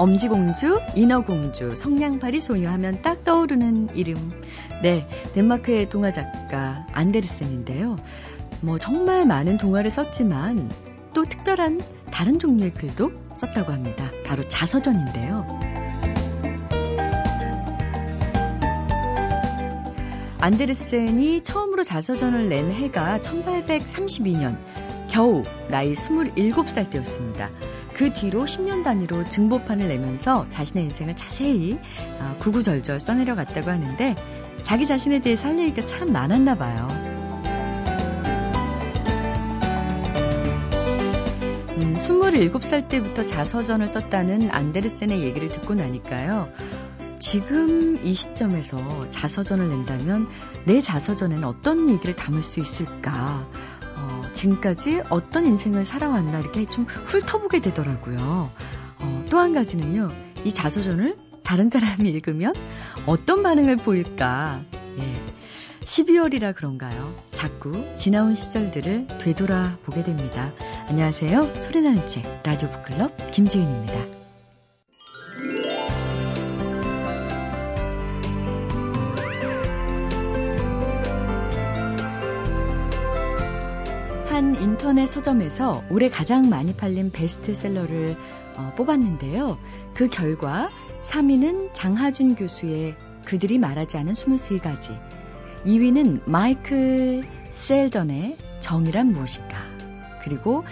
엄지공주, 인어공주, 성냥팔이 소녀 하면 딱 떠오르는 이름. 네, 덴마크의 동화 작가 안데르센인데요. 뭐 정말 많은 동화를 썼지만 또 특별한 다른 종류의 글도 썼다고 합니다. 바로 자서전인데요. 안데르센이 처음으로 자서전을 낸 해가 1832년, 겨우 나이 27살 때였습니다. 그 뒤로 10년 단위로 증보판을 내면서 자신의 인생을 자세히 아, 구구절절 써내려 갔다고 하는데 자기 자신에 대해서 할 얘기가 참 많았나 봐요. 음, 27살 때부터 자서전을 썼다는 안데르센의 얘기를 듣고 나니까요. 지금 이 시점에서 자서전을 낸다면 내 자서전에는 어떤 얘기를 담을 수 있을까? 어, 지금까지 어떤 인생을 살아왔나 이렇게 좀 훑어보게 되더라고요. 어, 또 한 가지는요. 이 자서전을 다른 사람이 읽으면 어떤 반응을 보일까? 예. 12월이라 그런가요? 자꾸 지나온 시절들을 되돌아보게 됩니다. 안녕하세요. 소리나는 책 라디오 북클럽 김지은입니다. 인터넷 서점에서 올해 가장 많이 팔린 베스트셀러를 어, 뽑았는데요. 그 결과 3위는 장하준 교수의 그들이 말하지 않은 23가지, 2위는 마이클 셀던의 정의란 무엇인가, 그리고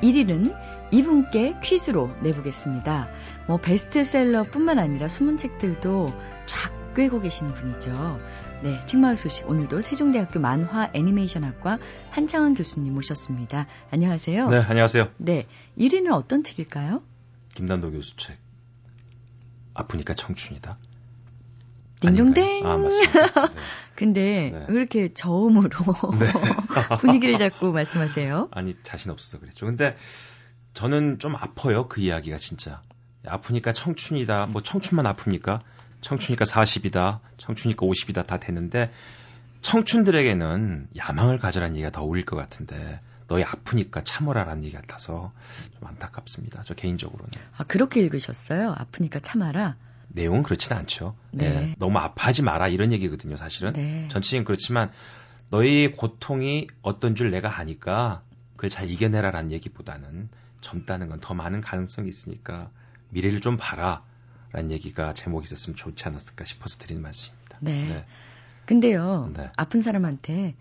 1위는 이분께 퀴즈로 내보겠습니다. 뭐 베스트셀러뿐만 아니라 숨은 책들도 쫙 꿰고 계시는 분이죠. 네, 책마을 소식 오늘도 세종대학교 만화 애니메이션학과 한창원 교수님 모셨습니다. 안녕하세요. 네, 안녕하세요. 네, 1위는 어떤 책일까요? 김단도 교수 책. 아프니까 청춘이다. 딩동댕. 아, 맞습니다. 네. 근데 네. 왜 이렇게 저음으로 네. 분위기를 잡고 말씀하세요? 아니, 자신 없어서 그랬죠. 근데 저는 좀 아파요. 그 이야기가 진짜. 아프니까 청춘이다. 뭐 청춘만 아프니까 청춘이니까 40이다, 청춘이니까 50이다 다 되는데 청춘들에게는 야망을 가져라는 얘기가 더 어울릴 것 같은데 너희 아프니까 참어라라는 얘기 같아서 좀 안타깝습니다. 저 개인적으로는. 아 그렇게 읽으셨어요? 아프니까 참아라. 내용은 그렇지는 않죠. 네. 네. 너무 아파하지 마라 이런 얘기거든요, 사실은. 네. 전체적인 그렇지만 너희 고통이 어떤 줄 내가 아니까 그걸 잘 이겨내라라는 얘기보다는 젊다는 건 더 많은 가능성이 있으니까 미래를 좀 봐라. 라는 얘기가 제목이 있었으면 좋지 않았을까 싶어서 드리는 말씀입니다. 네. 네. 근데요, 네. 아픈 사람한테,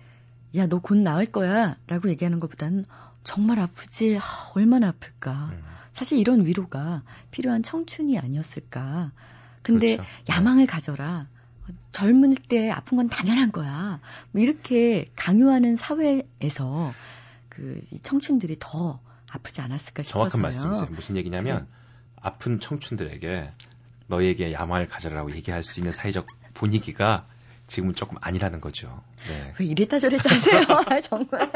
야, 너 곧 나을 거야. 라고 얘기하는 것보다는 정말 아프지, 아, 얼마나 아플까. 음. 사실 이런 위로가 필요한 청춘이 아니었을까. 근데 그렇죠. 야망을 가져라. 젊을 때 아픈 건 당연한 거야. 뭐 이렇게 강요하는 사회에서 그 청춘들이 더 아프지 않았을까 싶어서요. 정확한 말씀이세요. 무슨 얘기냐면 네. 아픈 청춘들에게 너에게 야망을 가져라고 얘기할 수 있는 사회적 분위기가 지금은 조금 아니라는 거죠. 네. 왜 이랬다 저랬다 하세요? 정말.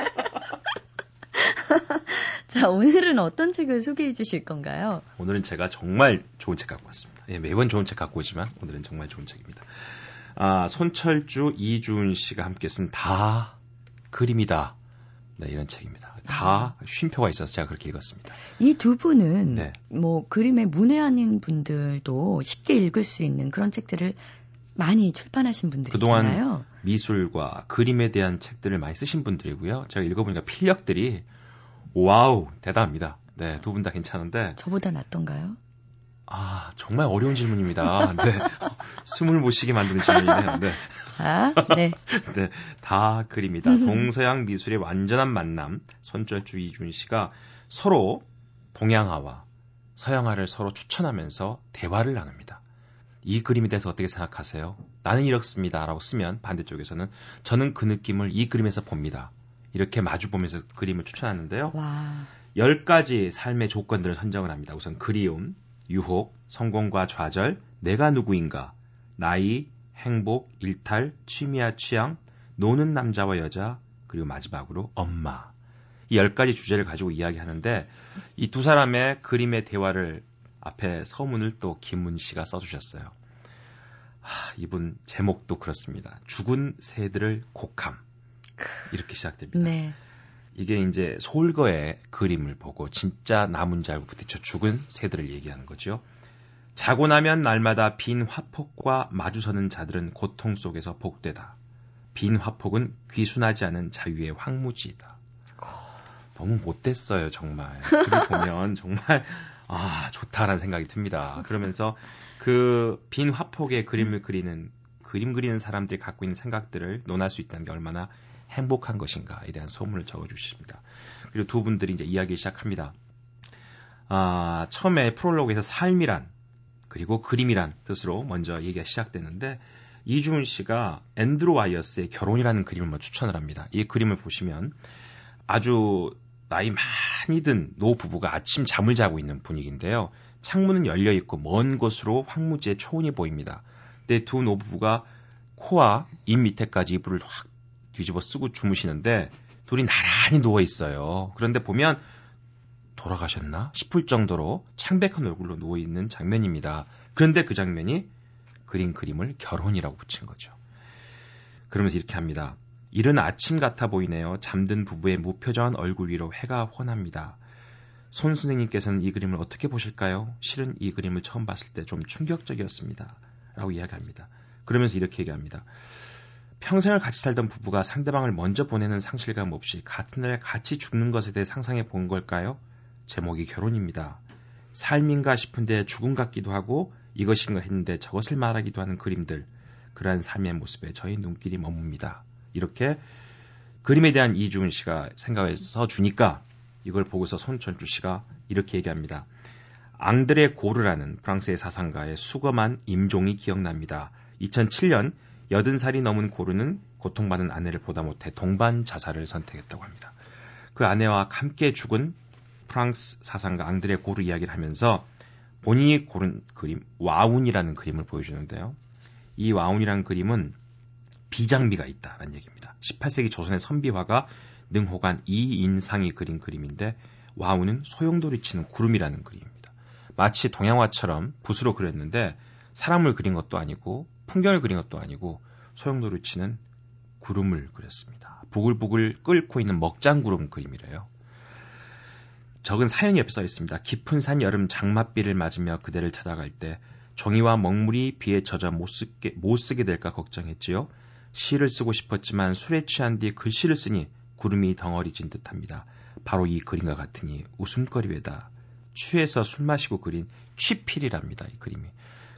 자, 오늘은 어떤 책을 소개해 주실 건가요? 오늘은 제가 정말 좋은 책 갖고 왔습니다. 예, 매번 좋은 책 갖고 오지만 오늘은 정말 좋은 책입니다. 아, 손철주, 이주은 씨가 함께 쓴 다 그림이다. 네, 이런 책입니다. 다 아. 쉼표가 있어서 제가 그렇게 읽었습니다. 이 두 분은 네. 뭐 그림에 문외한인 분들도 쉽게 읽을 수 있는 그런 책들을 많이 출판하신 분들이잖아요. 그동안 미술과 그림에 대한 책들을 많이 쓰신 분들이고요. 제가 읽어보니까 필력들이 와우 대단합니다. 네, 두 분 다 괜찮은데 저보다 낫던가요? 아, 정말 어려운 질문입니다. 네. 숨을 못 쉬게 만드는 질문이네요. 네. 자, 네. 네. 다 그림이다. 동서양 미술의 완전한 만남. 손철주 이주은 씨가 서로 동양화와 서양화를 서로 추천하면서 대화를 나눕니다. 이 그림에 대해서 어떻게 생각하세요? 나는 이렇습니다. 라고 쓰면 반대쪽에서는 저는 그 느낌을 이 그림에서 봅니다. 이렇게 마주 보면서 그림을 추천하는데요. 와. 10가지 삶의 조건들을 선정을 합니다. 우선 그리움, 유혹, 성공과 좌절, 내가 누구인가, 나이, 행복, 일탈, 취미와 취향, 노는 남자와 여자, 그리고 마지막으로 엄마. 이 열 가지 주제를 가지고 이야기하는데 이 두 사람의 그림의 대화를 앞에 서문을 또 김문 씨가 써주셨어요. 하, 이분 제목도 그렇습니다. 죽은 새들을 곡함. 이렇게 시작됩니다. 네. 이게 이제 솔거의 그림을 보고 진짜 줄 알고 부딪혀 죽은 새들을 얘기하는 거죠. 자고 나면 날마다 빈 화폭과 마주서는 자들은 고통 속에서 복되다. 빈 화폭은 귀순하지 않은 자유의 황무지이다. 너무 못됐어요, 정말. 글을 보면 정말 아 좋다라는 생각이 듭니다. 그러면서 그 빈 화폭의 그림을 그리는 그림 그리는 사람들이 갖고 있는 생각들을 논할 수 있다는 게 얼마나 행복한 것인가에 대한 소문을 적어주십니다. 그리고 두 분들이 이제 이야기 시작합니다. 아, 처음에 프롤로그에서 삶이란 그리고 그림이란 뜻으로 먼저 얘기가 시작되는데 이주은 씨가 앤드루 와이어스의 결혼이라는 그림을 뭐 추천을 합니다. 이 그림을 보시면 아주 나이 많이 든 노 부부가 아침 잠을 자고 있는 분위기인데요. 창문은 열려 있고 먼 곳으로 황무지의 초원이 보입니다. 근데 두 노부부가 코와 입 밑에까지 이불을 확 뒤집어 쓰고 주무시는데 둘이 나란히 누워 있어요. 그런데 보면 돌아가셨나 싶을 정도로 창백한 얼굴로 누워 있는 장면입니다. 그런데 그 장면이 그린 그림을 결혼이라고 붙인 거죠. 그러면서 이렇게 합니다. 이른 아침 같아 보이네요. 잠든 부부의 무표정한 얼굴 위로 해가 훤합니다. 손 선생님께서는 이 그림을 어떻게 보실까요? 실은 이 그림을 처음 봤을 때 좀 충격적이었습니다. 라고 이야기합니다. 그러면서 이렇게 얘기합니다. 평생을 같이 살던 부부가 상대방을 먼저 보내는 상실감 없이 같은 날 같이 죽는 것에 대해 상상해 본 걸까요? 제목이 결혼입니다. 삶인가 싶은데 죽음 같기도 하고 이것인가 했는데 저것을 말하기도 하는 그림들. 그러한 삶의 모습에 저희 눈길이 머뭅니다. 이렇게 그림에 대한 이주은 씨가 생각을 써주니까 이걸 보고서 손천주 씨가 이렇게 얘기합니다. 앙드레 고르라는 프랑스의 사상가의 수검한 임종이 기억납니다. 2007년 80살이 넘은 고르는 고통받는 아내를 보다 못해 동반 자살을 선택했다고 합니다. 그 아내와 함께 죽은 프랑스 사상가 앙드레 고르 이야기를 하면서 본인이 고른 그림 와운이라는 그림을 보여주는데요. 이 와운이라는 그림은 비장미가 있다라는 얘기입니다. 18세기 조선의 선비화가 능호관 이인상이 그린 그림인데 와운은 소용돌이 치는 구름이라는 그림입니다. 마치 동양화처럼 붓으로 그렸는데 사람을 그린 것도 아니고 풍경을 그린 것도 아니고 소용돌이 치는 구름을 그렸습니다. 부글부글 끓고 있는 먹장구름 그림이래요. 적은 사연이 써 있습니다. 깊은 산 여름 장맛비를 맞으며 그대를 찾아갈 때 종이와 먹물이 비에 젖어 못 쓰게, 못 쓰게 될까 걱정했지요. 시를 쓰고 싶었지만 술에 취한 뒤 글씨를 쓰니 구름이 덩어리진 듯합니다. 바로 이 그림과 같으니 웃음거리외다. 취해서 술 마시고 그린 취필이랍니다. 이 그림이.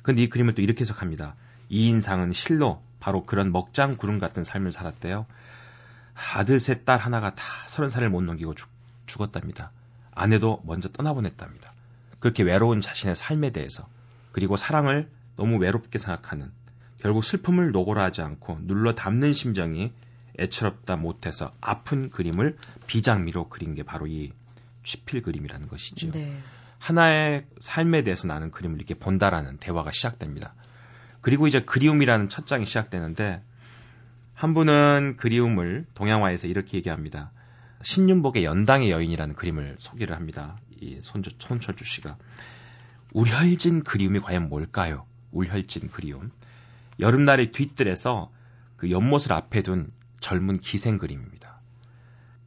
근데 이 그림을 또 이렇게 해석합니다. 이 인상은 실로 바로 그런 먹장 구름 같은 삶을 살았대요. 아들 셋 딸 하나가 다 서른 살을 못 넘기고 죽, 죽었답니다. 아내도 먼저 떠나보냈답니다. 그렇게 외로운 자신의 삶에 대해서 그리고 사랑을 너무 외롭게 생각하는 결국 슬픔을 노고라 하지 않고 눌러 담는 심정이 애처롭다 못해서 아픈 그림을 비장미로 그린 게 바로 이 취필 그림이라는 것이죠. 네. 하나의 삶에 대해서 나는 그림을 이렇게 본다라는 대화가 시작됩니다. 그리고 이제 그리움이라는 첫 장이 시작되는데 한 분은 그리움을 동양화에서 이렇게 얘기합니다. 신윤복의 연당의 여인이라는 그림을 소개를 합니다. 이 손, 손철주 씨가. 울혈진 그리움이 과연 뭘까요? 울혈진 그리움. 여름날의 뒤뜰에서 그 연못을 앞에 둔 젊은 기생 그림입니다.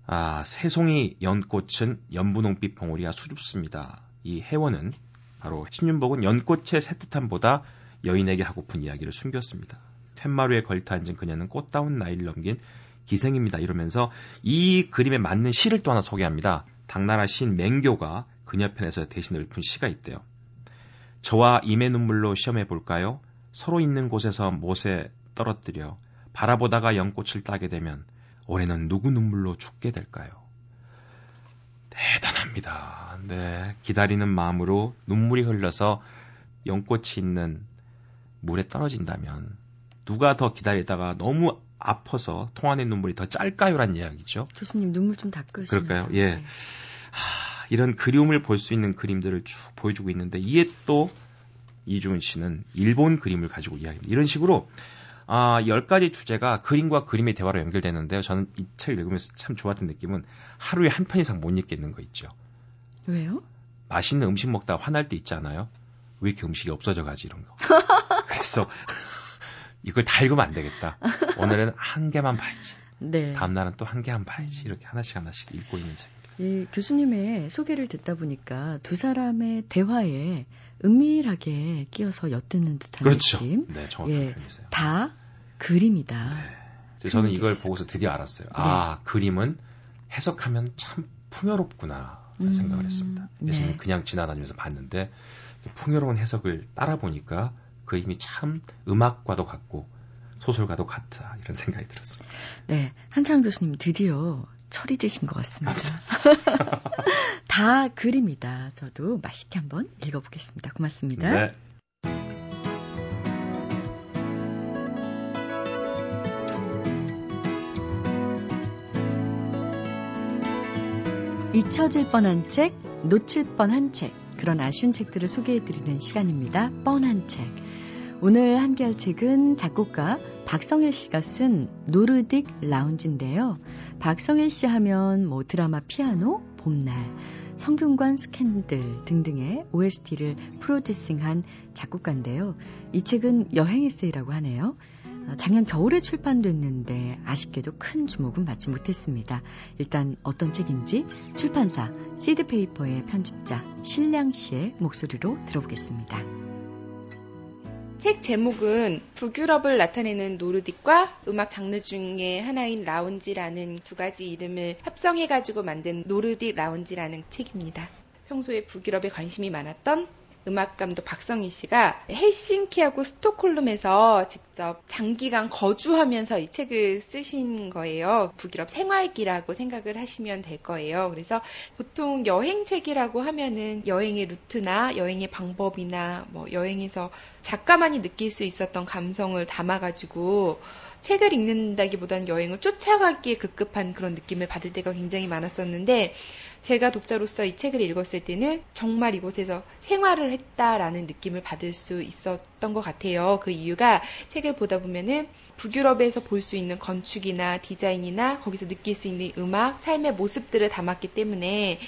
아, 새송이 연꽃은 연분홍빛 봉우리가 수줍습니다. 이 해원은 바로 신윤복은 연꽃의 새뜻함보다 여인에게 하고픈 이야기를 숨겼습니다. 툇마루에 걸터 앉은 그녀는 꽃다운 나이를 넘긴 기생입니다. 이러면서 이 그림에 맞는 시를 또 하나 소개합니다. 당나라 시인 맹교가 그녀 편에서 대신 읊은 시가 있대요. 저와 임의 눈물로 시험해 볼까요? 서로 있는 곳에서 못에 떨어뜨려 바라보다가 연꽃을 따게 되면 올해는 누구 눈물로 죽게 될까요? 대단합니다. 네. 기다리는 마음으로 눈물이 흘러서 연꽃이 있는 물에 떨어진다면 누가 더 기다리다가 너무 아파서 통안의 눈물이 더 짤까요란 이야기죠. 교수님 눈물 좀 닦으시면서. 그럴까요? 예. 네. 하, 이런 그리움을 볼 수 있는 그림들을 쭉 보여주고 있는데 이에 또 이주은 씨는 일본 그림을 가지고 이야기합니다. 이런 식으로 아, 10가지 주제가 그림과 그림의 대화로 연결되는데요. 저는 이 책을 읽으면서 참 좋았던 느낌은 하루에 한 편 이상 못 읽겠는 거 있죠. 왜요? 맛있는 음식 먹다 화날 때 있잖아요. 왜 이렇게 음식이 없어져 가지 이런 거. 그래서 이걸 다 읽으면 안 되겠다. 오늘은 한 개만 봐야지. 네. 다음 날은 또 한 개만 봐야지. 이렇게 하나씩 하나씩 읽고 있는 책입니다. 예, 교수님의 소개를 듣다 보니까 두 사람의 대화에 은밀하게 끼어서 엿드는 듯한 그렇죠. 느낌. 네, 정확한 예, 표현이세요. 다 그림이다. 네. 저는 이걸 보고서 드디어 알았어요. 아, 네. 그림은 해석하면 참 풍요롭구나 음, 생각을 했습니다. 예전에 네. 그냥 지나다니면서 봤는데 풍요로운 해석을 따라 보니까 그림이 참 음악과도 같고 소설과도 같다 이런 생각이 들었습니다. 네, 한창 교수님 드디어 철이 드신 것 같습니다. 다 그림이다. 저도 맛있게 한번 읽어보겠습니다. 고맙습니다. 네. 잊혀질 뻔한 책, 놓칠 뻔한 책, 그런 아쉬운 책들을 소개해드리는 시간입니다. 뻔한 책. 오늘 함께할 책은 작곡가 박성일 씨가 쓴 노르딕 라운지인데요. 박성일 씨 하면 뭐 드라마 피아노, 봄날, 성균관 스캔들 등등의 OST를 프로듀싱한 작곡가인데요. 이 책은 여행 에세이라고 하네요. 어, 작년 겨울에 출판됐는데 아쉽게도 큰 주목은 받지 못했습니다. 일단 어떤 책인지 출판사 시드페이퍼의 편집자 신량 씨의 목소리로 들어보겠습니다. 책 제목은 북유럽을 나타내는 노르딕과 음악 장르 중에 하나인 라운지라는 두 가지 이름을 합성해가지고 만든 노르딕 라운지라는 책입니다. 평소에 북유럽에 관심이 많았던 음악 감독 박성희 씨가 헬싱키하고 스톡홀름에서 직접 장기간 거주하면서 이 책을 쓰신 거예요. 북유럽 생활기라고 생각을 하시면 될 거예요. 그래서 보통 여행책이라고 하면은 여행의 루트나 여행의 방법이나 뭐 여행에서 작가만이 느낄 수 있었던 감성을 담아가지고 책을 읽는다기보다는 여행을 쫓아가기에 급급한 그런 느낌을 받을 때가 굉장히 많았었는데 제가 독자로서 이 책을 읽었을 때는 정말 이곳에서 생활을 했다라는 느낌을 받을 수 있었던 것 같아요. 그 이유가 책을 보다 보면은 북유럽에서 볼 수 있는 건축이나 디자인이나 거기서 느낄 수 있는 음악, 삶의 모습들을 담았기 때문에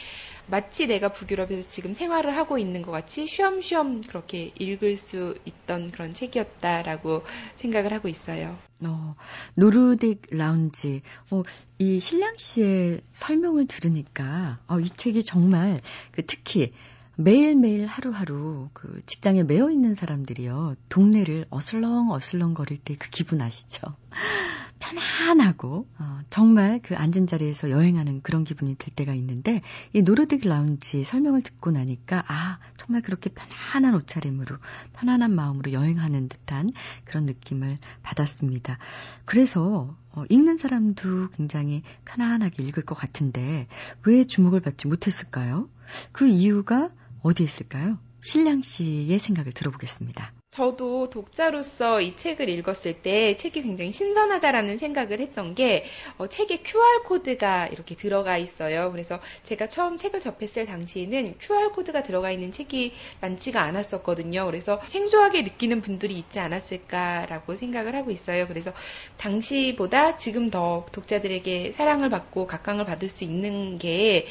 마치 내가 북유럽에서 지금 생활을 하고 있는 것 같이 쉬엄쉬엄 그렇게 읽을 수 있던 그런 책이었다라고 생각을 하고 있어요. 어, 노르딕 라운지. 어, 이 신랑 씨의 설명을 들으니까 어, 이 책이 정말 그 특히 매일매일 하루하루 그 직장에 매여 있는 사람들이요. 동네를 어슬렁 어슬렁 거릴 때 그 기분 아시죠? 편안하고 어, 정말 그 앉은 자리에서 여행하는 그런 기분이 들 때가 있는데 이 노르딕 라운지 설명을 듣고 나니까 아 정말 그렇게 편안한 옷차림으로 편안한 마음으로 여행하는 듯한 그런 느낌을 받았습니다. 그래서 어, 읽는 사람도 굉장히 편안하게 읽을 것 같은데 왜 주목을 받지 못했을까요? 그 이유가 어디에 있을까요? 신랑 씨의 생각을 들어보겠습니다. 저도 독자로서 이 책을 읽었을 때 책이 굉장히 신선하다라는 생각을 했던 게 어, 책에 QR코드가 이렇게 들어가 있어요. 그래서 제가 처음 책을 접했을 당시에는 QR코드가 들어가 있는 책이 많지가 않았었거든요. 그래서 생소하게 느끼는 분들이 있지 않았을까라고 생각을 하고 있어요. 그래서 당시보다 지금 더 독자들에게 사랑을 받고 각광을 받을 수 있는 게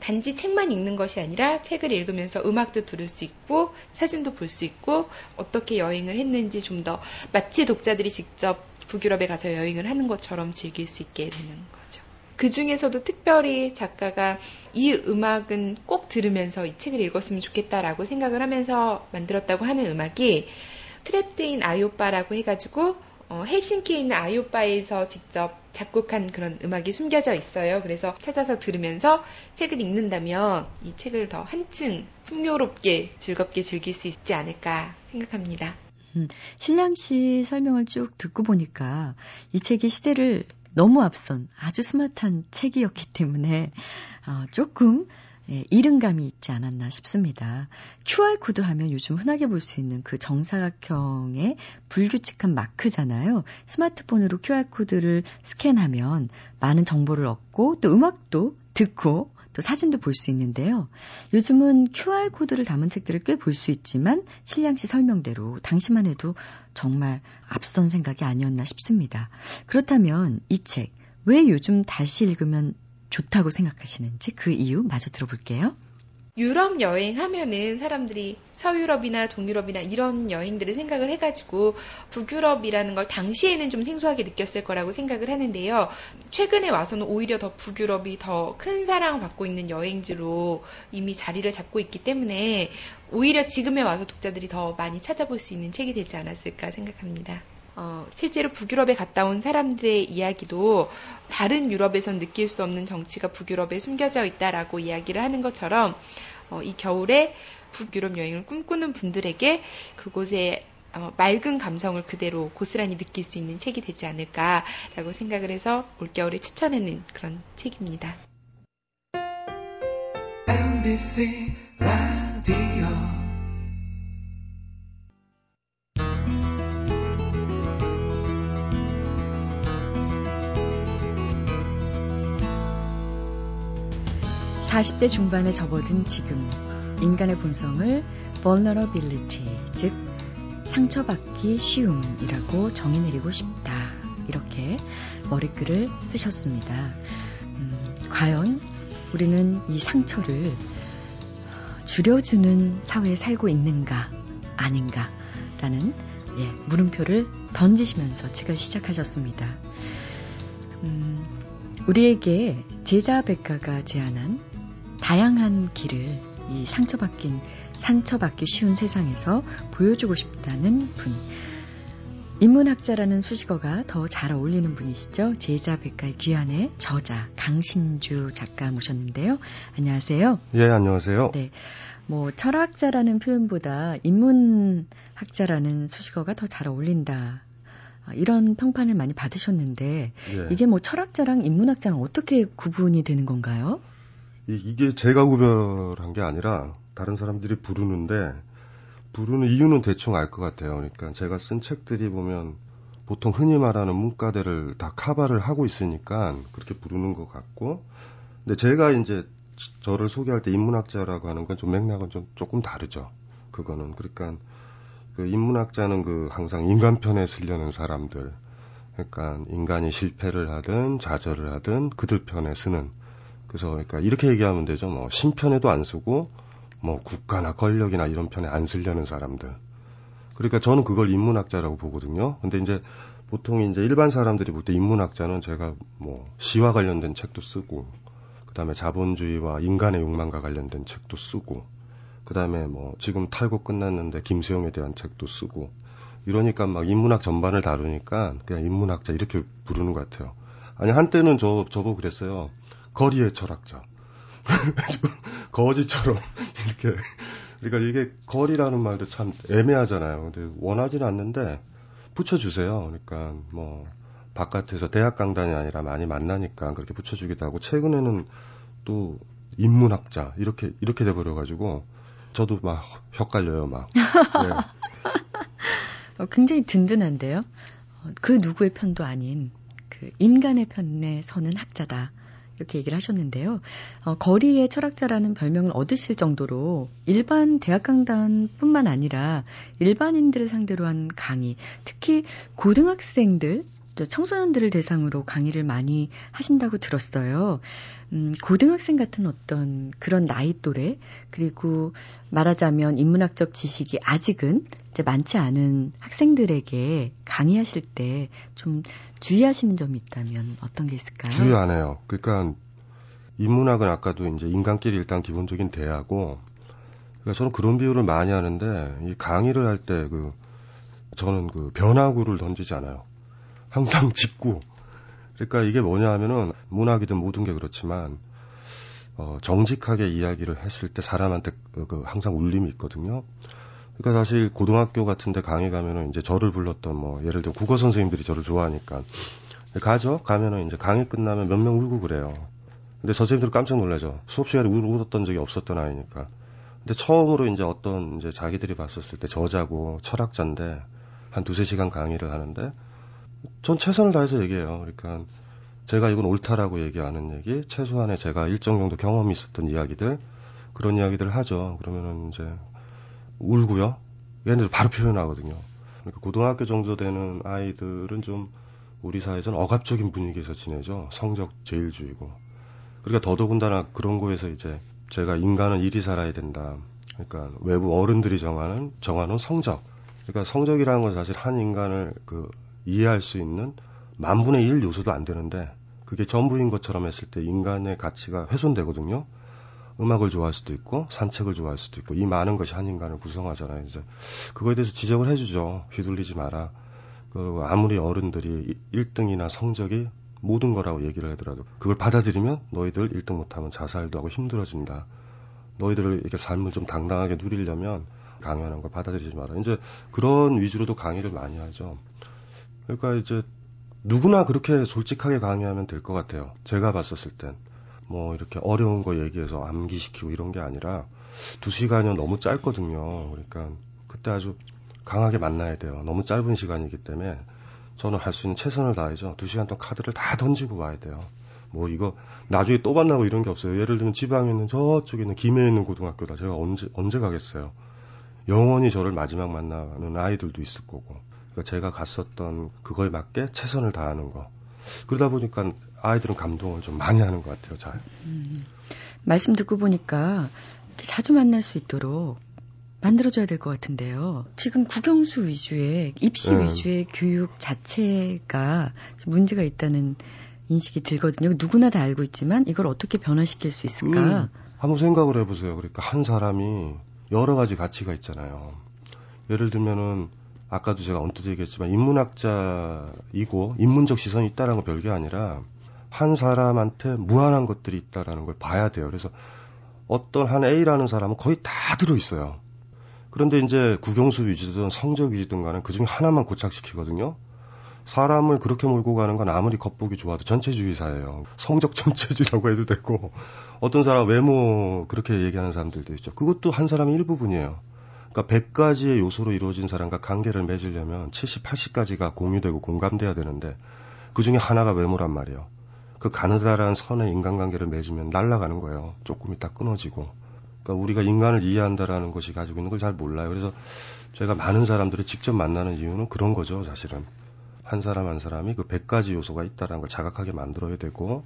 단지 책만 읽는 것이 아니라 책을 읽으면서 음악도 들을 수 있고 사진도 볼 수 있고 어떻게 여행을 했는지 좀 더 마치 독자들이 직접 북유럽에 가서 여행을 하는 것처럼 즐길 수 있게 되는 거죠. 그 중에서도 특별히 작가가 이 음악은 꼭 들으면서 이 책을 읽었으면 좋겠다라고 생각을 하면서 만들었다고 하는 음악이 트랩드인 아이오빠라고 해가지고 어, 헬싱키에 있는 아이오빠에서 직접 작곡한 그런 음악이 숨겨져 있어요. 그래서 찾아서 들으면서 책을 읽는다면 이 책을 더 한층 풍요롭게 즐겁게 즐길 수 있지 않을까 생각합니다. 음, 신랑 씨 설명을 쭉 듣고 보니까 이 책이 시대를 너무 앞선 아주 스마트한 책이었기 때문에 어, 조금 예, 이른감이 있지 않았나 싶습니다. QR코드 하면 요즘 흔하게 볼 수 있는 그 정사각형의 불규칙한 마크잖아요. 스마트폰으로 QR코드를 스캔하면 많은 정보를 얻고 또 음악도 듣고 또 사진도 볼 수 있는데요. 요즘은 QR코드를 담은 책들을 꽤 볼 수 있지만 신량 씨 설명대로 당시만 해도 정말 앞선 생각이 아니었나 싶습니다. 그렇다면 이 책, 왜 요즘 다시 읽으면 좋다고 생각하시는지 그 이유 마저 들어볼게요. 유럽 여행하면은 사람들이 서유럽이나 동유럽이나 이런 여행들을 생각을 해가지고 북유럽이라는 걸 당시에는 좀 생소하게 느꼈을 거라고 생각을 하는데요. 최근에 와서는 오히려 더 북유럽이 더 큰 사랑을 받고 있는 여행지로 이미 자리를 잡고 있기 때문에 오히려 지금에 와서 독자들이 더 많이 찾아볼 수 있는 책이 되지 않았을까 생각합니다. 어, 실제로 북유럽에 갔다 온 사람들의 이야기도 다른 유럽에선 느낄 수 없는 정치가 북유럽에 숨겨져 있다라고 이야기를 하는 것처럼 어, 이 겨울에 북유럽 여행을 꿈꾸는 분들에게 그곳에 어, 맑은 감성을 그대로 고스란히 느낄 수 있는 책이 되지 않을까라고 생각을 해서 올겨울에 추천하는 그런 책입니다. MBC 라디오 40대 중반에 접어든 지금 인간의 본성을 vulnerability, 즉 상처받기 쉬움이라고 정의 내리고 싶다. 이렇게 머리글을 쓰셨습니다. 음, 과연 우리는 이 상처를 줄여주는 사회에 살고 있는가, 아닌가, 라는 예, 물음표를 던지시면서 책을 시작하셨습니다. 음, 우리에게 제자 백가가 제안한 다양한 길을 이 상처받긴 상처받기 쉬운 세상에서 보여주고 싶다는 분. 인문학자라는 수식어가 더 잘 어울리는 분이시죠. 제자 백가의 귀환의 저자 강신주 작가 모셨는데요. 안녕하세요. 예, 안녕하세요. 네. 뭐 철학자라는 표현보다 인문학자라는 수식어가 더 잘 어울린다. 이런 평판을 많이 받으셨는데 예. 이게 뭐 철학자랑 인문학자랑 어떻게 구분이 되는 건가요? 이게 제가 구별한 게 아니라 다른 사람들이 부르는데 부르는 이유는 대충 알 것 같아요. 그러니까 제가 쓴 책들이 보면 보통 흔히 말하는 문과대를 다 카바를 하고 있으니까 그렇게 부르는 것 같고 근데 제가 이제 저를 소개할 때 인문학자라고 하는 건 좀 맥락은 좀 조금 다르죠. 그거는 그러니까 그 인문학자는 그 항상 인간 편에 쓰려는 사람들 그러니까 인간이 실패를 하든 좌절을 하든 그들 편에 쓰는 그래서 그러니까 이렇게 얘기하면 되죠. 뭐 신편에도 안 쓰고 뭐 국가나 권력이나 이런 편에 안 쓰려는 사람들. 그러니까 저는 그걸 인문학자라고 보거든요. 근데 이제 보통 이제 일반 사람들이 볼 때 인문학자는 제가 뭐 시와 관련된 책도 쓰고 그다음에 자본주의와 인간의 욕망과 관련된 책도 쓰고 그다음에 뭐 지금 탈고 끝났는데 김수영에 대한 책도 쓰고 이러니까 막 인문학 전반을 다루니까 그냥 인문학자 이렇게 부르는 것 같아요. 아니 한때는 저 저보고 그랬어요. 거리의 철학자. 거지처럼 이렇게 그러니까 이게 거리라는 말도 참 애매하잖아요. 근데 원하지는 않는데 붙여주세요. 그러니까 뭐 바깥에서 대학 강단이 아니라 많이 만나니까 그렇게 붙여주기도 하고 최근에는 또 인문학자 이렇게 이렇게 돼버려가지고 저도 막 헷갈려요 막. 네. 어, 굉장히 든든한데요. 어, 그 누구의 편도 아닌 그 인간의 편에 서는 학자다. 이렇게 얘기를 하셨는데요. 어, 거리의 철학자라는 별명을 얻으실 정도로 일반 대학 강단뿐만 아니라 일반인들을 상대로 한 강의, 특히 고등학생들, 청소년들을 대상으로 강의를 많이 하신다고 들었어요. 음, 고등학생 같은 어떤 그런 나이 또래, 그리고 말하자면 인문학적 지식이 아직은 이제 많지 않은 학생들에게 강의하실 때 좀 주의하시는 점이 있다면 어떤 게 있을까요? 주의 안 해요. 그러니까 인문학은 아까도 이제 인간끼리 일단 기본적인 대화고, 그러니까 저는 그런 비유를 많이 하는데, 이 강의를 할 때 그, 저는 그 변화구를 던지지 않아요. 항상 짚고, 그러니까 이게 뭐냐 하면은 문학이든 모든 게 그렇지만 어, 정직하게 이야기를 했을 때 사람한테 그, 그 항상 울림이 있거든요. 그러니까 사실 고등학교 같은데 강의 가면은 이제 저를 불렀던 뭐 예를 들어 국어 선생님들이 저를 좋아하니까 가죠. 가면은 이제 강의 끝나면 몇 명 울고 그래요. 근데 선생님들 깜짝 놀라죠. 수업 시간에 울, 울었던 적이 없었던 아이니까. 근데 처음으로 이제 어떤 이제 자기들이 봤었을 때 저자고 철학자인데 한 두세 시간 강의를 하는데 전 최선을 다해서 얘기해요. 그러니까 제가 이건 옳다라고 얘기하는 얘기, 최소한의 제가 일정 정도 경험이 있었던 이야기들, 그런 이야기들을 하죠. 그러면은 이제 울고요. 얘네들 바로 표현하거든요. 그러니까 고등학교 정도 되는 아이들은 좀 우리 사회에서는 억압적인 분위기에서 지내죠. 성적 제일주의고. 그러니까 더더군다나 그런 거에서 이제 제가 인간은 일이 살아야 된다. 그러니까 외부 어른들이 정하는 정하는 성적. 그러니까 성적이라는 건 사실 한 인간을 그 이해할 수 있는 만분의 일 요소도 안 되는데 그게 전부인 것처럼 했을 때 인간의 가치가 훼손되거든요. 음악을 좋아할 수도 있고 산책을 좋아할 수도 있고 이 많은 것이 한 인간을 구성하잖아요. 이제 그거에 대해서 지적을 해주죠. 휘둘리지 마라. 그 아무리 어른들이 1등이나 성적이 모든 거라고 얘기를 하더라도 그걸 받아들이면 너희들 1등 못하면 자살도 하고 힘들어진다. 너희들을 이렇게 삶을 좀 당당하게 누리려면 강요하는 걸 받아들이지 마라. 이제 그런 위주로도 강의를 많이 하죠. 그러니까 이제 누구나 그렇게 솔직하게 강의하면 될 것 같아요. 제가 봤었을 땐. 뭐 이렇게 어려운 거 얘기해서 암기시키고 이런 게 아니라 두 시간이면 너무 짧거든요. 그러니까 그때 아주 강하게 만나야 돼요. 너무 짧은 시간이기 때문에 저는 할 수 있는 최선을 다해죠. 두 시간 동안 카드를 다 던지고 와야 돼요. 뭐 이거 나중에 또 만나고 이런 게 없어요. 예를 들면 지방에 있는 저쪽에 있는 김해에 있는 고등학교다. 제가 언제 언제 가겠어요. 영원히 저를 마지막 만나는 아이들도 있을 거고. 그러니까 제가 갔었던 그거에 맞게 최선을 다하는 거. 그러다 보니까 아이들은 감동을 좀 많이 하는 것 같아요. 잘. 음, 말씀 듣고 보니까 자주 만날 수 있도록 만들어줘야 될 것 같은데요. 지금 국영수 위주의 입시 네. 위주의 교육 자체가 문제가 있다는 인식이 들거든요. 누구나 다 알고 있지만 이걸 어떻게 변화시킬 수 있을까? 음, 한번 생각을 해보세요. 그러니까 한 사람이 여러 가지 가치가 있잖아요. 예를 들면은 아까도 제가 언뜻 얘기했지만 인문학자이고 인문적 시선이 있다라는 건 별게 아니라 한 사람한테 무한한 것들이 있다라는 걸 봐야 돼요. 그래서 어떤 한 A라는 사람은 거의 다 들어 있어요. 그런데 이제 국영수 위주든 성적 위주든 간에 그 중에 하나만 고착시키거든요. 사람을 그렇게 몰고 가는 건 아무리 겉보기 좋아도 전체주의사예요. 성적 전체주의라고 해도 되고 어떤 사람 외모 그렇게 얘기하는 사람들도 있죠. 그것도 한 사람의 일부분이에요. 그러니까 100가지의 요소로 이루어진 사람과 관계를 맺으려면 70, 80가지가 공유되고 공감돼야 되는데 그 중에 하나가 외모란 말이에요. 그 가느다란 선의 인간관계를 맺으면 날아가는 거예요. 조금 있다 끊어지고. 그러니까 우리가 인간을 이해한다라는 것이 가지고 있는 걸 잘 몰라요. 그래서 제가 많은 사람들을 직접 만나는 이유는 그런 거죠, 사실은. 한 사람 한 사람이 그 100가지 요소가 있다라는 걸 자각하게 만들어야 되고,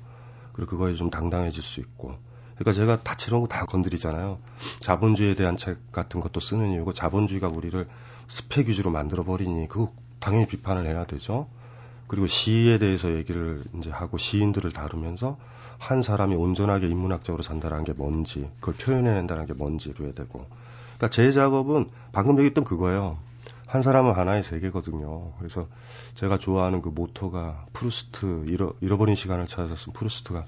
그리고 그거에 좀 당당해질 수 있고. 그러니까 제가 다채로운 거 다 건드리잖아요. 자본주의에 대한 책 같은 것도 쓰는 이유고, 자본주의가 우리를 스펙 위주로 만들어 버리니, 그거 당연히 비판을 해야 되죠. 그리고 시에 대해서 얘기를 이제 하고 시인들을 다루면서 한 사람이 온전하게 인문학적으로 산다는 게 뭔지, 그걸 표현해낸다는 게 뭔지로 해야 되고. 그러니까 제 작업은 방금 얘기했던 그거예요. 한 사람은 하나의 세계거든요. 그래서 제가 좋아하는 그 모토가 프루스트, 잃어, 잃어버린 시간을 찾아서 쓴 프루스트가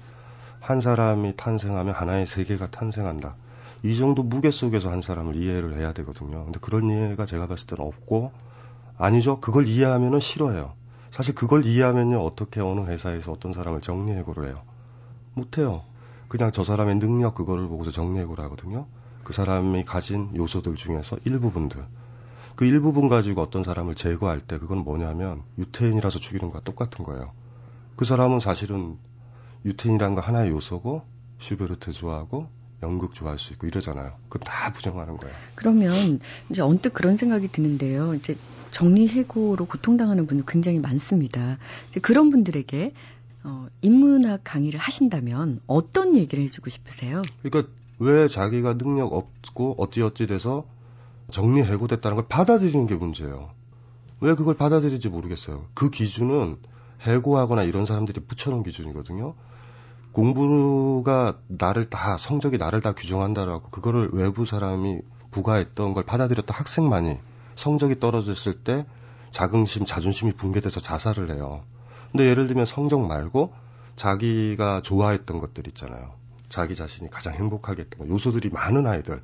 한 사람이 탄생하면 하나의 세계가 탄생한다. 이 정도 무게 속에서 한 사람을 이해를 해야 되거든요. 근데 그런 이해가 제가 봤을 때는 없고, 아니죠. 그걸 이해하면은 싫어해요. 사실 그걸 이해하면요, 어떻게 어느 회사에서 어떤 사람을 정리해고를 해요? 못해요. 그냥 저 사람의 능력 그거를 보고서 정리해고를 하거든요. 그 사람이 가진 요소들 중에서 일부분들. 그 일부분 가지고 어떤 사람을 제거할 때 그건 뭐냐면 유태인이라서 죽이는 것과 똑같은 거예요. 그 사람은 사실은 유태인이라는 거 하나의 요소고 슈베르트 좋아하고 연극 좋아할 수 있고 이러잖아요. 그건 다 부정하는 거예요. 그러면 이제 언뜻 그런 생각이 드는데요. 이제 정리해고로 고통당하는 분들 굉장히 많습니다. 그런 분들에게 어, 인문학 강의를 하신다면 어떤 얘기를 해주고 싶으세요? 그러니까 왜 자기가 능력 없고 어찌어찌 돼서 정리해고됐다는 걸 받아들이는 게 문제예요. 왜 그걸 받아들이지 모르겠어요. 그 기준은 해고하거나 이런 사람들이 붙여놓은 기준이거든요. 공부가 나를 다 성적이 나를 다 규정한다라고 그거를 외부 사람이 부과했던 걸 받아들였던 학생만이 성적이 떨어졌을 때 자긍심, 자존심이 붕괴돼서 자살을 해요. 근데 예를 들면 성적 말고 자기가 좋아했던 것들 있잖아요. 자기 자신이 가장 행복하게 했던 거. 요소들이 많은 아이들.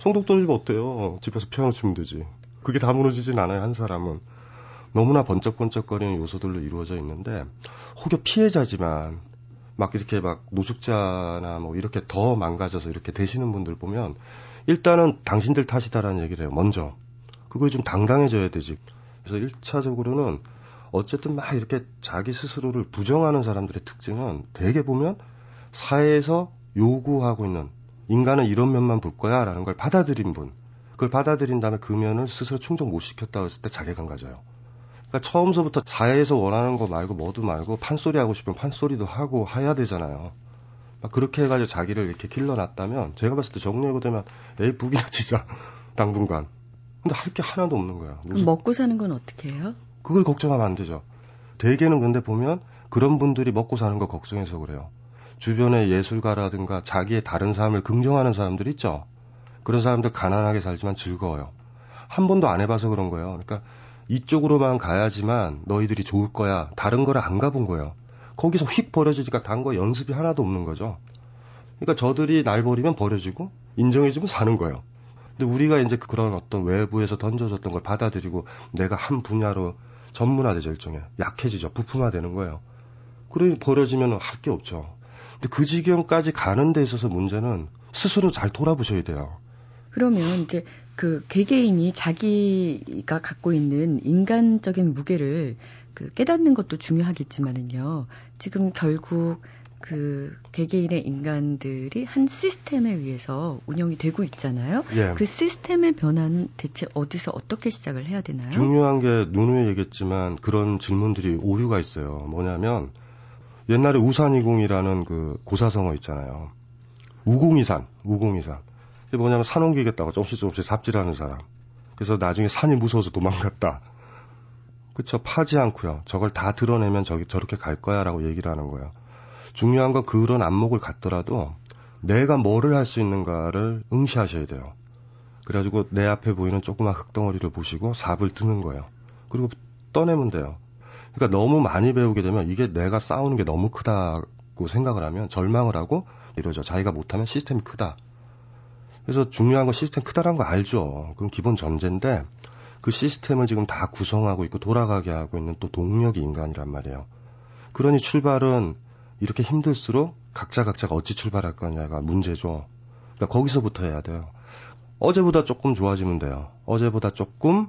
성적 떨어지면 어때요? 집에서 피아노 치면 되지. 그게 다 무너지진 않아요, 한 사람은. 너무나 번쩍번쩍거리는 요소들로 이루어져 있는데, 혹여 피해자지만, 막 이렇게 막 노숙자나 뭐 이렇게 더 망가져서 이렇게 되시는 분들 보면, 일단은 당신들 탓이다라는 얘기를 해요, 먼저. 그거에 좀 당당해져야 되지. 그래서 1차적으로는 어쨌든 막 이렇게 자기 스스로를 부정하는 사람들의 특징은 대개 보면 사회에서 요구하고 있는 인간은 이런 면만 볼 거야 라는 걸 받아들인 분. 그걸 받아들인 다음에 그 면을 스스로 충족 못 시켰다고 했을 때 자괴감 가져요. 그러니까 처음서부터 사회에서 원하는 거 말고 뭐도 말고 판소리 하고 싶으면 판소리도 하고 해야 되잖아요. 막 그렇게 해가지고 자기를 이렇게 길러놨다면 제가 봤을 때 정리해고 되면 에이 북이나 치자 당분간. 근데 할 게 하나도 없는 거야. 무슨... 먹고 사는 건 어떻게 해요? 그걸 걱정하면 안 되죠. 대개는 근데 보면 그런 분들이 먹고 사는 거 걱정해서 그래요. 주변의 예술가라든가 자기의 다른 삶을 긍정하는 사람들 있죠. 그런 사람들 가난하게 살지만 즐거워요. 한 번도 안 해봐서 그런 거예요. 그러니까 이쪽으로만 가야지만 너희들이 좋을 거야. 다른 거를 안 가본 거예요. 거기서 휙 버려지니까 단 거 연습이 하나도 없는 거죠. 그러니까 저들이 날 버리면 버려지고 인정해주면 사는 거예요. 근데 우리가 이제 그런 어떤 외부에서 던져졌던 걸 받아들이고 내가 한 분야로 전문화되죠 일종의 약해지죠 부품화되는 거예요. 그러니 버려지면 할 게 없죠. 근데 그 지경까지 가는 데 있어서 문제는 스스로 잘 돌아보셔야 돼요. 그러면 이제 그 개개인이 자기가 갖고 있는 인간적인 무게를 그 깨닫는 것도 중요하겠지만은요. 지금 결국 그 개개인의 인간들이 한 시스템에 의해서 운영이 되고 있잖아요. 예. 그 시스템의 변화는 대체 어디서 어떻게 시작을 해야 되나요? 중요한 게 누누이 얘기했지만 그런 질문들이 오류가 있어요. 뭐냐면 옛날에 우산이공이라는 그 고사성어 있잖아요. 우공이산, 우공이산. 이게 뭐냐면 산 옮기겠다고 조금씩 조금씩 삽질하는 사람. 그래서 나중에 산이 무서워서 도망갔다. 그쵸 파지 않고요. 저걸 다 드러내면 저기 저렇게 갈 거야 라고 얘기를 하는 거예요. 중요한 건 그런 안목을 갖더라도 내가 뭐를 할 수 있는가를 응시하셔야 돼요. 그래가지고 내 앞에 보이는 조그만 흙덩어리를 보시고 삽을 드는 거예요. 그리고 떠내면 돼요. 그러니까 너무 많이 배우게 되면 이게 내가 싸우는 게 너무 크다고 생각을 하면 절망을 하고 이러죠. 자기가 못하면 시스템이 크다. 그래서 중요한 건 시스템 크다라는 거 알죠. 그건 기본 전제인데 그 시스템을 지금 다 구성하고 있고 돌아가게 하고 있는 또 동력이 인간이란 말이에요. 그러니 출발은 이렇게 힘들수록 각자 각자가 어찌 출발할 거냐가 문제죠. 그러니까 거기서부터 해야 돼요. 어제보다 조금 좋아지면 돼요. 어제보다 조금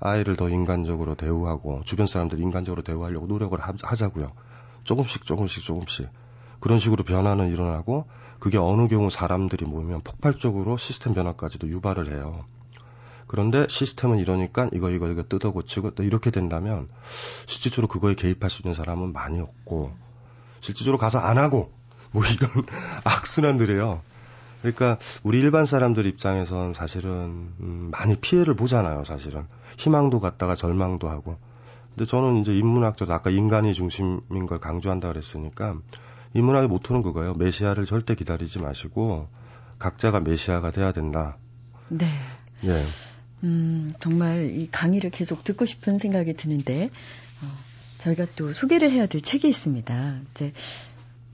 아이를 더 인간적으로 대우하고 주변 사람들 인간적으로 대우하려고 노력을 하자고요. 조금씩 조금씩 조금씩 그런 식으로 변화는 일어나고 그게 어느 경우 사람들이 모이면 폭발적으로 시스템 변화까지도 유발을 해요. 그런데 시스템은 이러니까 이거 이거 이거 뜯어 고치고 또 이렇게 된다면 실질적으로 그거에 개입할 수 있는 사람은 많이 없고 실질적으로 가서 안 하고 뭐 이런 악순환들이에요. 그러니까 우리 일반 사람들 입장에선 사실은 음, 많이 피해를 보잖아요. 사실은 희망도 갖다가 절망도 하고. 근데 저는 이제 인문학적 아까 인간이 중심인 걸 강조한다 그랬으니까 인문학의 모토는 그거예요. 메시아를 절대 기다리지 마시고 각자가 메시아가 돼야 된다. 네. 예. 음, 정말 이 강의를 계속 듣고 싶은 생각이 드는데 어, 저희가 또 소개를 해야 될 책이 있습니다. 이제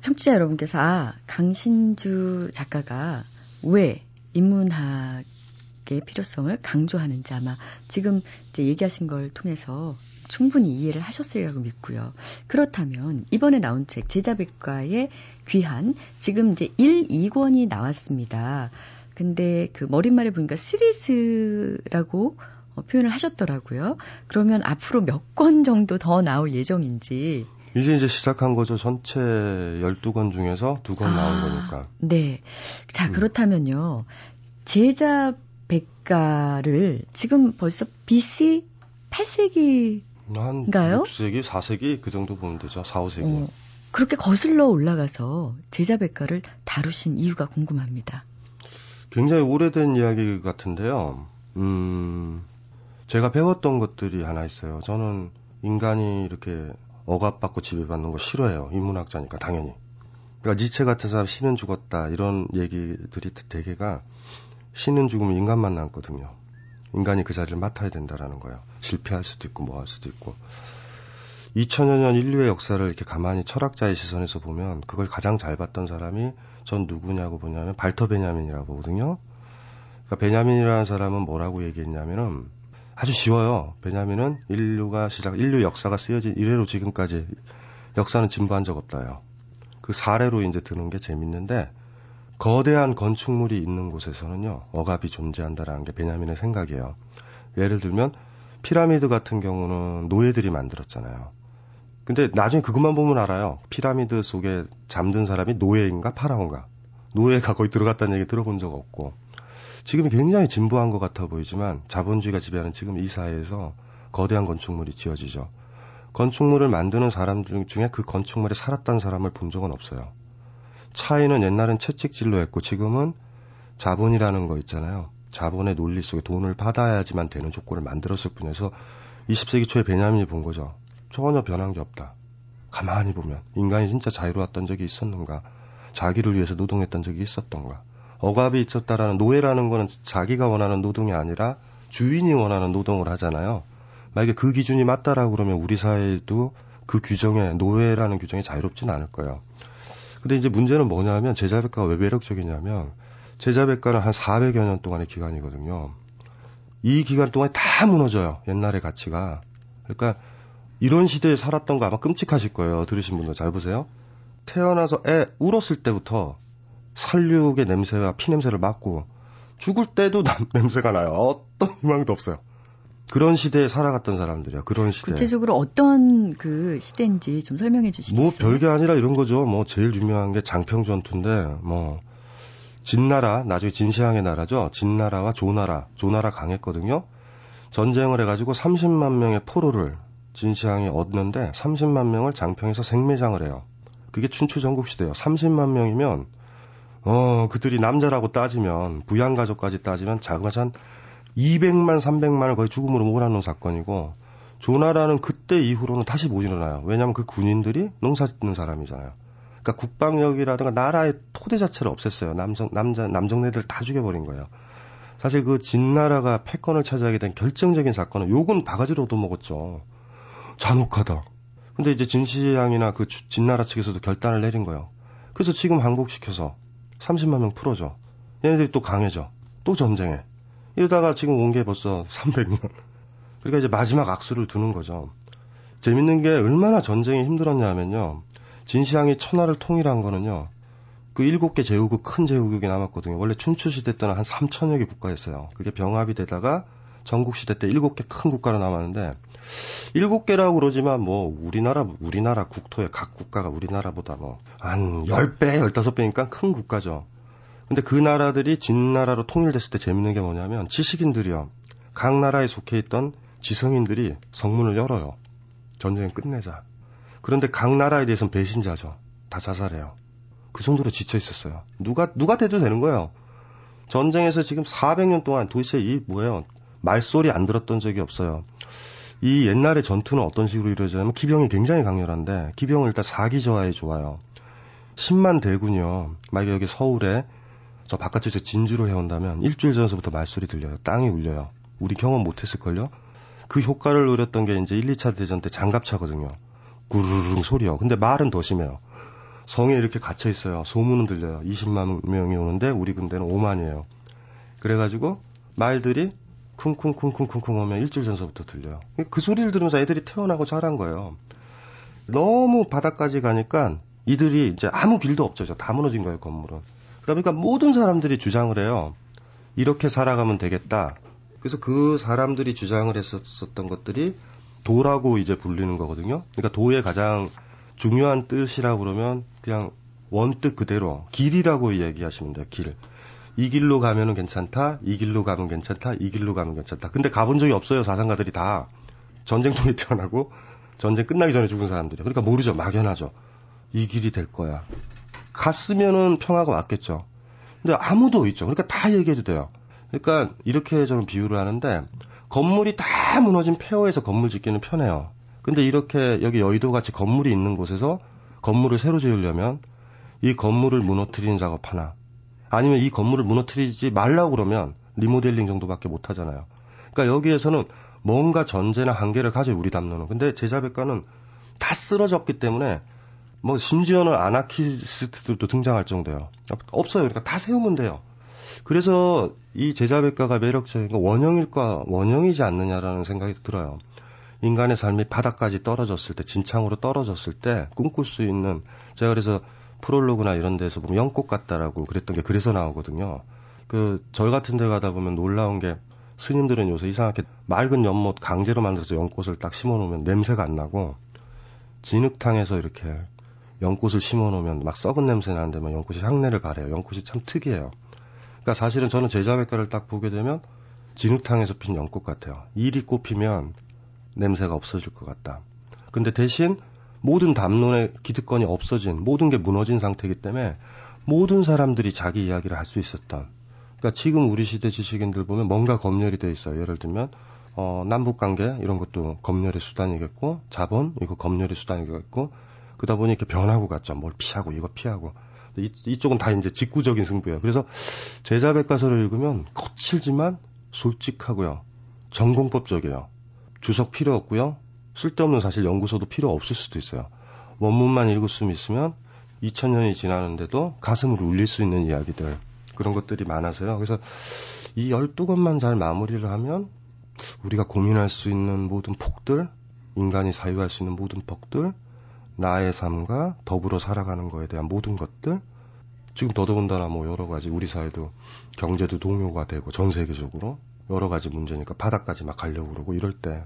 청취자 여러분께서 아 강신주 작가가 왜 인문학의 필요성을 강조하는지 아마 지금 이제 얘기하신 걸 통해서 충분히 이해를 하셨으리라고 믿고요. 그렇다면 이번에 나온 책 제자백과의 귀한 지금 이제 1, 2권이 나왔습니다. 근데 그 머릿말에 보니까 시리즈라고 어, 표현을 하셨더라고요. 그러면 앞으로 몇 권 정도 더 나올 예정인지 이제 이제 시작한 거죠. 전체 12권 중에서 2권 아, 나온 거니까. 네. 자, 음. 그렇다면요. 제자 백가를 지금 벌써 BC 8세기 인가요? 6세기, 4세기 그 정도 보면 되죠. 4, 5세기. 어, 그렇게 거슬러 올라가서 제자 백가를 다루신 이유가 궁금합니다. 굉장히 오래된 이야기 같은데요. 음, 제가 배웠던 것들이 하나 있어요. 저는 인간이 이렇게 억압받고 지배받는 거 싫어해요. 인문학자니까 당연히. 그러니까 니체 같은 사람 신은 죽었다 이런 얘기들이 대개가 신은 죽으면 인간만 남거든요. 인간이 그 자리를 맡아야 된다라는 거예요. 실패할 수도 있고 뭐 할 수도 있고. 2000여 년 인류의 역사를 이렇게 가만히 철학자의 시선에서 보면 그걸 가장 잘 봤던 사람이 전 누구냐고 보냐면 발터 베냐민이라고 보거든요. 그러니까 베냐민이라는 사람은 뭐라고 얘기했냐면은 아주 쉬워요. 베냐민은 인류가 시작, 인류 역사가 쓰여진 이래로 지금까지 역사는 진부한 적 없다요. 그 사례로 이제 드는 게 재밌는데 거대한 건축물이 있는 곳에서는요 억압이 존재한다라는 게 베냐민의 생각이에요. 예를 들면 피라미드 같은 경우는 노예들이 만들었잖아요. 근데 나중에 그것만 보면 알아요. 피라미드 속에 잠든 사람이 노예인가 파라오인가. 노예가 거기 들어갔다는 얘기 들어본 적 없고. 지금이 굉장히 진부한 것 같아 보이지만 자본주의가 지배하는 지금 이 사회에서 거대한 건축물이 지어지죠. 건축물을 만드는 사람 중에 그 건축물에 살았다는 사람을 본 적은 없어요. 차이는 옛날엔 채찍질로 했고 지금은 자본이라는 거 있잖아요. 자본의 논리 속에 돈을 받아야지만 되는 조건을 만들었을 뿐이어서 20세기 초에 베냐민이 본 거죠. 전혀 변한 게 없다. 가만히 보면 인간이 진짜 자유로웠던 적이 있었는가? 자기를 위해서 노동했던 적이 있었던가? 억압이 있었다라는 노예라는 거는 자기가 원하는 노동이 아니라 주인이 원하는 노동을 하잖아요. 만약에 그 기준이 맞다라고 그러면 우리 사회도 그 규정에 노예라는 규정이 자유롭지는 않을 거예요. 근데 이제 문제는 뭐냐면 제자백과가 왜 매력적이냐면 제자백과는 한 400여 년 동안의 기간이거든요. 이 기간 동안에 다 무너져요. 옛날의 가치가. 그러니까 이런 시대에 살았던 거 아마 끔찍하실 거예요. 들으신 분들 잘 보세요. 태어나서 애 울었을 때부터 살육의 냄새와 피 냄새를 맡고 죽을 때도 남, 냄새가 나요. 어떤 희망도 없어요. 그런 시대에 살아갔던 사람들이야. 그런 시대. 구체적으로 어떤 그 시대인지 좀 설명해 주시겠어요? 뭐 별게 아니라 이런 거죠. 뭐 제일 유명한 게 장평 전투인데 뭐 진나라 나중에 진시황의 나라죠. 진나라와 조나라, 조나라 강했거든요. 전쟁을 해가지고 30만 명의 포로를 진시황이 얻는데 30만 명을 장평에서 생매장을 해요. 그게 춘추 전국 시대예요. 30만 명이면 어 그들이 남자라고 따지면 부양 가족까지 따지면 자그마치 한 200만, 300만을 거의 죽음으로 몰아놓은 사건이고 조나라는 그때 이후로는 다시 못 일어나요. 왜냐하면 그 군인들이 농사 짓는 사람이잖아요. 그러니까 국방력이라든가 나라의 토대 자체를 없앴어요. 남성 남자 남정네들 다 죽여버린 거예요. 사실 그 진나라가 패권을 차지하게 된 결정적인 사건은 욕은 바가지로 얻어먹었죠. 잔혹하다. 근데 이제 진시황이나 그 진나라 측에서도 결단을 내린 거예요. 그래서 지금 항복시켜서 30만 명 풀어줘. 얘네들이 또 강해져. 또 전쟁해. 이러다가 지금 온 게 벌써 300년. 그러니까 이제 마지막 악수를 두는 거죠. 재밌는 게 얼마나 전쟁이 힘들었냐 하면요. 진시황이 천하를 통일한 거는요. 그 일곱 개 제후국, 큰 제후국이 남았거든요. 원래 춘추 시대 때는 한 3천여 개 국가였어요. 그게 병합이 되다가 전국 시대 때 일곱 개 큰 국가로 남았는데, 일곱 개라고 그러지만 뭐, 우리나라, 우리나라 국토의 각 국가가 우리나라보다 뭐, 한 10배, 15배니까 큰 국가죠. 근데 그 나라들이 진나라로 통일됐을 때 재밌는 게 뭐냐면 지식인들이요. 각 나라에 속해 있던 지성인들이 성문을 열어요. 전쟁을 끝내자. 그런데 각 나라에 대해서는 배신자죠. 다 자살해요. 그 정도로 지쳐 있었어요. 누가 누가 돼도 되는 거예요. 전쟁에서 지금 400년 동안 도대체 이 뭐예요? 말소리 안 들었던 적이 없어요. 이 옛날의 전투는 어떤 식으로 이루어지냐면 기병이 굉장히 강렬한데 기병을 일단 사기 저하에 좋아요. 10만 대군이요. 만약에 여기 서울에 저 바깥쪽에서 진주를 해온다면 일주일 전서부터 말소리 들려요. 땅이 울려요. 우리 경험 못했을걸요? 그 효과를 노렸던 게 이제 1, 2차 대전 때 장갑차거든요. 구르릉 소리요. 근데 말은 더 심해요. 성에 이렇게 갇혀 있어요. 소문은 들려요. 20만 명이 오는데 우리 군대는 5만이에요. 그래가지고 말들이 쿵쿵쿵쿵쿵쿵 오면 일주일 전서부터 들려요. 그 소리를 들으면서 애들이 태어나고 자란 거예요. 너무 바닥까지 가니까 이들이 이제 아무 길도 없죠. 다 무너진 거예요, 건물은. 그러니까 모든 사람들이 주장을 해요. 이렇게 살아가면 되겠다. 그래서 그 사람들이 주장을 했었던 것들이 도라고 이제 불리는 거거든요. 그러니까 도의 가장 중요한 뜻이라고 그러면 그냥 원뜻 그대로 길이라고 얘기하시면 돼요. 길. 이 길로 가면은 괜찮다. 이 길로 가면 괜찮다. 이 길로 가면 괜찮다. 근데 가본 적이 없어요. 사상가들이 다 전쟁 중에 태어나고 전쟁 끝나기 전에 죽은 사람들이. 그러니까 모르죠. 막연하죠. 이 길이 될 거야. 갔으면은 평화가 왔겠죠. 근데 아무도 있죠. 그러니까 다 얘기해도 돼요. 그러니까 이렇게 저는 비유를 하는데 건물이 다 무너진 폐허에서 건물 짓기는 편해요. 근데 이렇게 여기 여의도 같이 건물이 있는 곳에서 건물을 새로 지으려면 이 건물을 무너뜨리는 작업 하나 아니면 이 건물을 무너뜨리지 말라고 그러면 리모델링 정도밖에 못 하잖아요. 그러니까 여기에서는 뭔가 전제나 한계를 가져요, 우리 담론은. 근데 제자백과는 다 쓰러졌기 때문에 뭐 심지어는 아나키스트들도 등장할 정도예요. 없어요. 그러니까 다 세우면 돼요. 그래서 이 제자백과가 매력적인 건 원형일까 원형이지 않느냐라는 생각이 들어요. 인간의 삶이 바닥까지 떨어졌을 때, 진창으로 떨어졌을 때 꿈꿀 수 있는 제가 그래서 프롤로그나 이런 데서 보면 연꽃 같다라고 그랬던 게 그래서 나오거든요. 그 절 같은 데 가다 보면 놀라운 게 스님들은 요새 이상하게 맑은 연못 강제로 만들어서 연꽃을 딱 심어 놓으면 냄새가 안 나고 진흙탕에서 이렇게 연꽃을 심어 놓으면 막 썩은 냄새 나는데 막 연꽃이 향내를 가려요. 연꽃이 참 특이해요. 그러니까 사실은 저는 제자백과를 딱 보게 되면 진흙탕에서 핀 연꽃 같아요. 일이 꽃피면 냄새가 없어질 것 같다. 근데 대신 모든 담론의 기득권이 없어진 모든 게 무너진 상태이기 때문에 모든 사람들이 자기 이야기를 할 수 있었던. 그러니까 지금 우리 시대 지식인들 보면 뭔가 검열이 돼 있어요. 예를 들면 어, 남북 관계 이런 것도 검열의 수단이겠고 자본 이거 검열의 수단이겠고 그러다 보니 이렇게 변하고 갔죠. 뭘 피하고 이거 피하고 이, 이쪽은 다 이제 직구적인 승부예요. 그래서 제자 백과서를 읽으면 거칠지만 솔직하고요. 전공법적이에요. 주석 필요 없고요. 쓸데없는 사실 연구소도 필요 없을 수도 있어요. 원문만 읽을 수 있으면 2000년이 지나는데도 가슴을 울릴 수 있는 이야기들 그런 것들이 많아서요. 그래서 이 12권만 잘 마무리를 하면 우리가 고민할 수 있는 모든 폭들, 인간이 사유할 수 있는 모든 폭들, 나의 삶과 더불어 살아가는 거에 대한 모든 것들, 지금 더더군다나 뭐 여러 가지 우리 사회도 경제도 동요가 되고 전 세계적으로 여러 가지 문제니까 바닥까지 막 가려고 그러고 이럴 때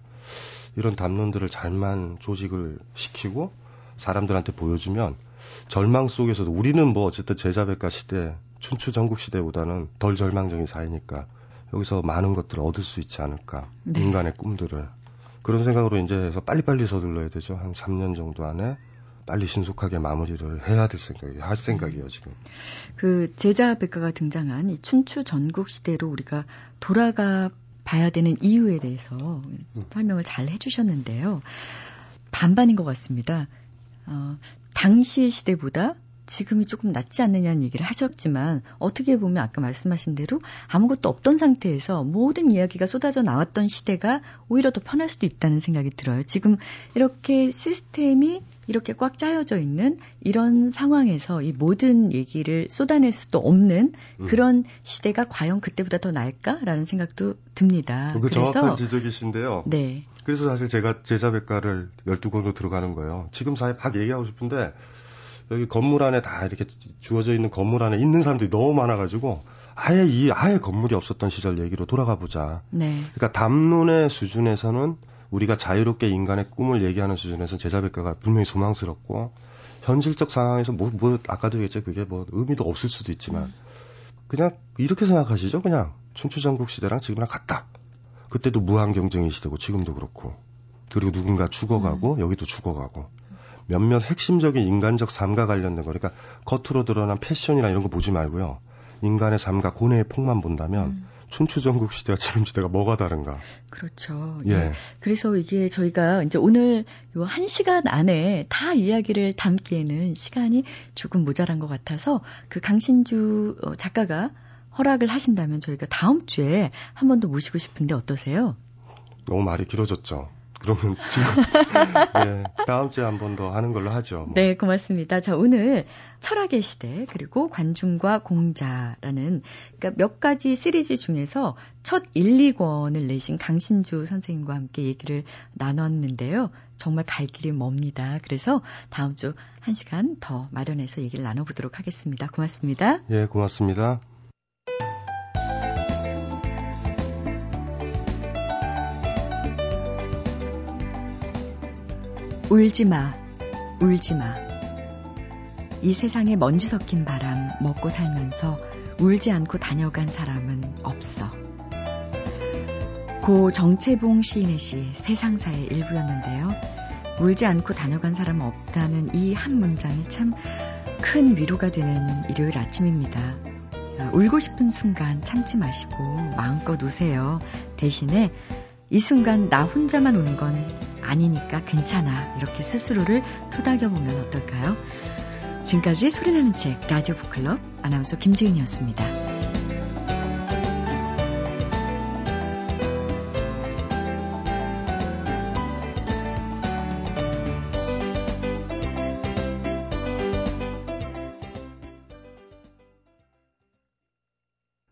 이런 담론들을 잘만 조직을 시키고 사람들한테 보여주면 절망 속에서도 우리는 뭐 어쨌든 제자백과 시대 춘추 전국 시대보다는 덜 절망적인 사회니까 여기서 많은 것들을 얻을 수 있지 않을까 네. 인간의 꿈들을 그런 생각으로 이제 해서 빨리빨리 서둘러야 되죠 한 3년 정도 안에 빨리 신속하게 마무리를 해야 될 생각이 할 생각이에요 지금. 그 제자 백과가 등장한 이 춘추 전국 시대로 우리가 돌아가 봐야 되는 이유에 대해서 음. 설명을 잘 해주셨는데요. 반반인 것 같습니다. 어, 당시의 시대보다 지금이 조금 낫지 않느냐는 얘기를 하셨지만 어떻게 보면 아까 말씀하신 대로 아무것도 없던 상태에서 모든 이야기가 쏟아져 나왔던 시대가 오히려 더 편할 수도 있다는 생각이 들어요. 지금 이렇게 시스템이 이렇게 꽉 짜여져 있는 이런 상황에서 이 모든 얘기를 쏟아낼 수도 없는 음. 그런 시대가 과연 그때보다 더 나을까라는 생각도 듭니다. 그 그래서 정확한 지적이신데요. 네. 그래서 사실 제가 제자백과를 12권으로 들어가는 거예요. 지금 사회 막 얘기하고 싶은데 여기 건물 안에 다 이렇게 주어져 있는 건물 안에 있는 사람들이 너무 많아가지고 아예 이 아예 건물이 없었던 시절 얘기로 돌아가 보자. 네. 그러니까 담론의 수준에서는 우리가 자유롭게 인간의 꿈을 얘기하는 수준에서 제자백과가 분명히 소망스럽고 현실적 상황에서 뭐, 뭐 아까도 얘기했죠 그게 뭐 의미도 없을 수도 있지만 음. 그냥 이렇게 생각하시죠 그냥 춘추전국 시대랑 지금이랑 같다 그때도 무한 경쟁의 시대고 지금도 그렇고 그리고 누군가 죽어가고 음. 여기도 죽어가고 몇몇 핵심적인 인간적 삶과 관련된 거 그러니까 겉으로 드러난 패션이나 이런 거 보지 말고요 인간의 삶과 고뇌의 폭만 본다면 음. 춘추전국 시대와 지금 시대가 뭐가 다른가? 그렇죠. 예. 네. 그래서 이게 저희가 이제 오늘 요한 시간 안에 다 이야기를 담기에는 시간이 조금 모자란 것 같아서 그 강신주 어, 작가가 허락을 하신다면 저희가 다음 주에 한 번 더 모시고 싶은데 어떠세요? 너무 말이 길어졌죠. 그러면 지금 네, 다음 주에 한 번 더 하는 걸로 하죠. 뭐. 네, 고맙습니다. 자, 오늘 철학의 시대 그리고 관중과 공자라는 그러니까 몇 가지 시리즈 중에서 첫 1, 2권을 내신 강신주 선생님과 함께 얘기를 나눴는데요. 정말 갈 길이 멉니다. 그래서 다음 주 1시간 더 마련해서 얘기를 나눠보도록 하겠습니다. 고맙습니다. 예, 고맙습니다. 울지 마, 울지 마. 이 세상에 먼지 섞인 바람 먹고 살면서 울지 않고 다녀간 사람은 없어. 고 정채봉 시인의 시 세상사의 일부였는데요. 울지 않고 다녀간 사람은 없다는 이 한 문장이 참 큰 위로가 되는 일요일 아침입니다. 울고 싶은 순간 참지 마시고 마음껏 우세요. 대신에 이 순간 나 혼자만 우는 건 아니니까 괜찮아. 이렇게 스스로를 토닥여보면 어떨까요? 지금까지 소리나는 책 라디오 북클럽 아나운서 김지은이었습니다.